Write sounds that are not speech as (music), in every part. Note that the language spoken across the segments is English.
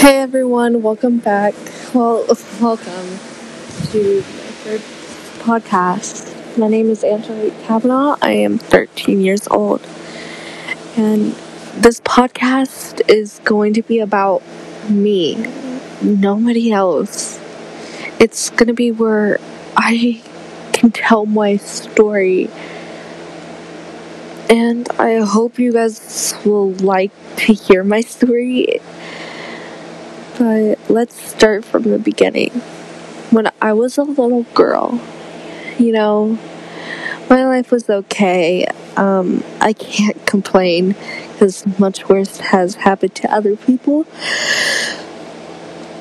Hey everyone, welcome back. Well, (laughs) welcome to my third podcast. My name is Angelique Kavanaugh. I am 13 years old. And this podcast is going to be about me, nobody else. It's going to be where I can tell my story. And I hope you guys will like to hear my story but let's start from the beginning. When I was a little girl, you know, my life was okay. Um, I can't (laughs) complain because much worse has happened to other people.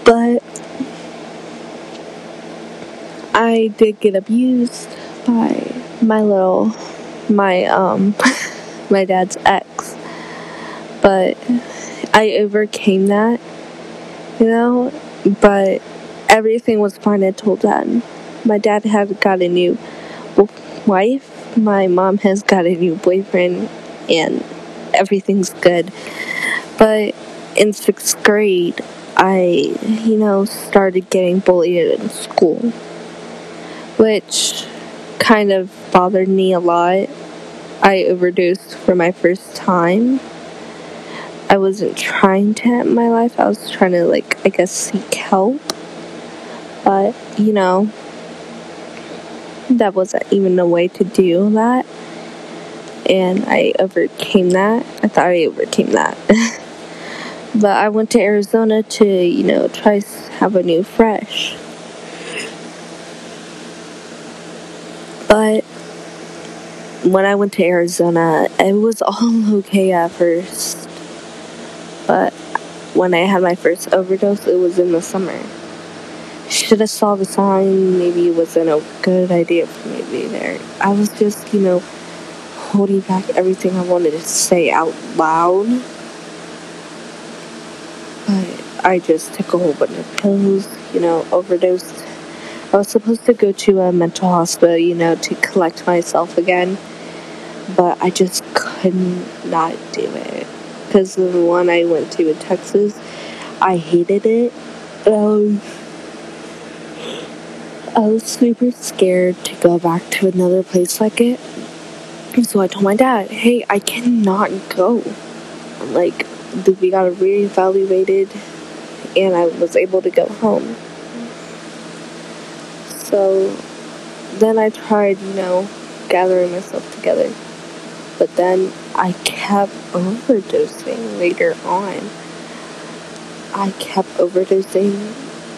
But I did get abused by my little, my, um, (laughs) my dad's ex. But I overcame that you know? But everything was fine until then. My dad had got a new wife, my mom has got a new boyfriend, and everything's good. But in sixth grade, I, you know, started getting bullied in school, which kind of bothered me a lot. I overdosed for my first time I wasn't trying to end my life. I was trying to, like, I guess, seek help. But, you know, that wasn't even a way to do that. And I overcame that. I thought I overcame that. (laughs) but I went to Arizona to, you know, try to have a new fresh. But when I went to Arizona, it was (laughs) all okay at first but when I had my first overdose, it was in the summer. Should have saw the sign. Maybe it wasn't a good idea for me to be there. I was just, you know, holding back everything I wanted to say out loud. But I just took a whole bunch of pills, you know, overdosed. I was supposed to go to a mental hospital, you know, to collect myself again. But I just could not do it because the one I went to in Texas, I hated it. Was, I was super scared to go back to another place like it. So I told my dad, hey, I cannot go. Like, we got reevaluated and I was able to go home. So then I tried, you know, gathering myself together. But then I kept overdosing later on. I kept overdosing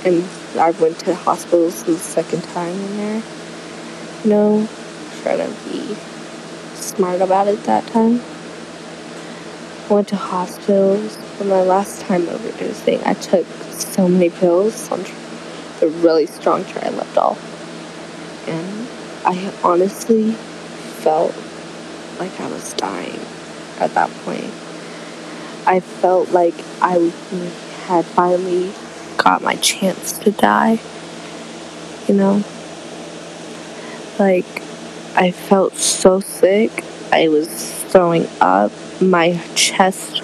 and I went to hospitals the second time in there. You know, trying to be smart about it that time. I went to hospitals. For my last time overdosing, I took so many pills on the really strong Trileptal. And I honestly felt like I was dying at that point. I felt like I had finally got my chance to die. You know? Like, I felt so sick. I was throwing up. My chest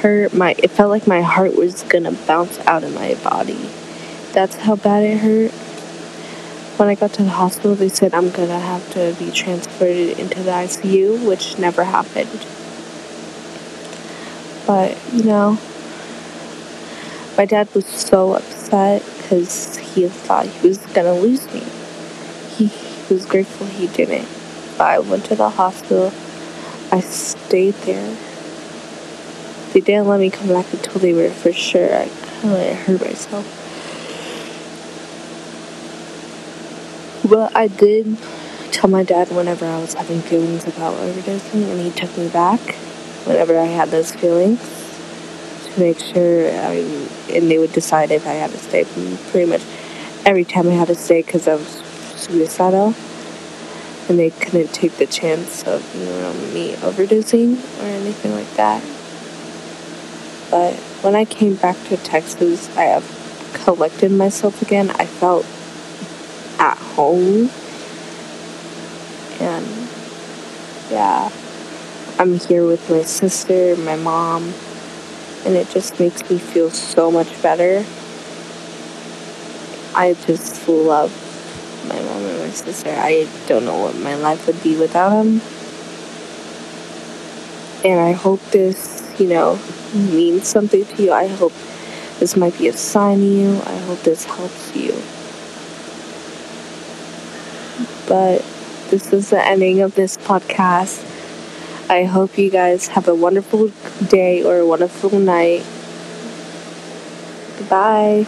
hurt. My it felt like my heart was gonna bounce out of my body. That's how bad it hurt when I got to the hospital, they said I'm gonna have to be transported into the ICU, which never happened. But, you know, my dad was so upset because he thought he was gonna lose me. He, he was grateful he didn't. But I went to the hospital, I stayed there. They didn't let me come back until they were for sure I of hurt myself. But I did tell my dad whenever I was having feelings about overdosing, and he took me back whenever I had those feelings to make sure I, and they would decide if I had to stay. Pretty much every time I had to stay because I was suicidal, and they couldn't take the chance of you know me overdosing or anything like that. But when I came back to Texas, I have collected myself again. I felt home. And yeah, I'm here with my sister, my mom, and it just makes me feel so much better. I just love my mom and my sister. I don't know what my life would be without them. And I hope this, you know, means something to you. I hope this might be a sign to you. I hope this helps you. But this is the ending of this podcast. I hope you guys have a wonderful day or a wonderful night. Goodbye.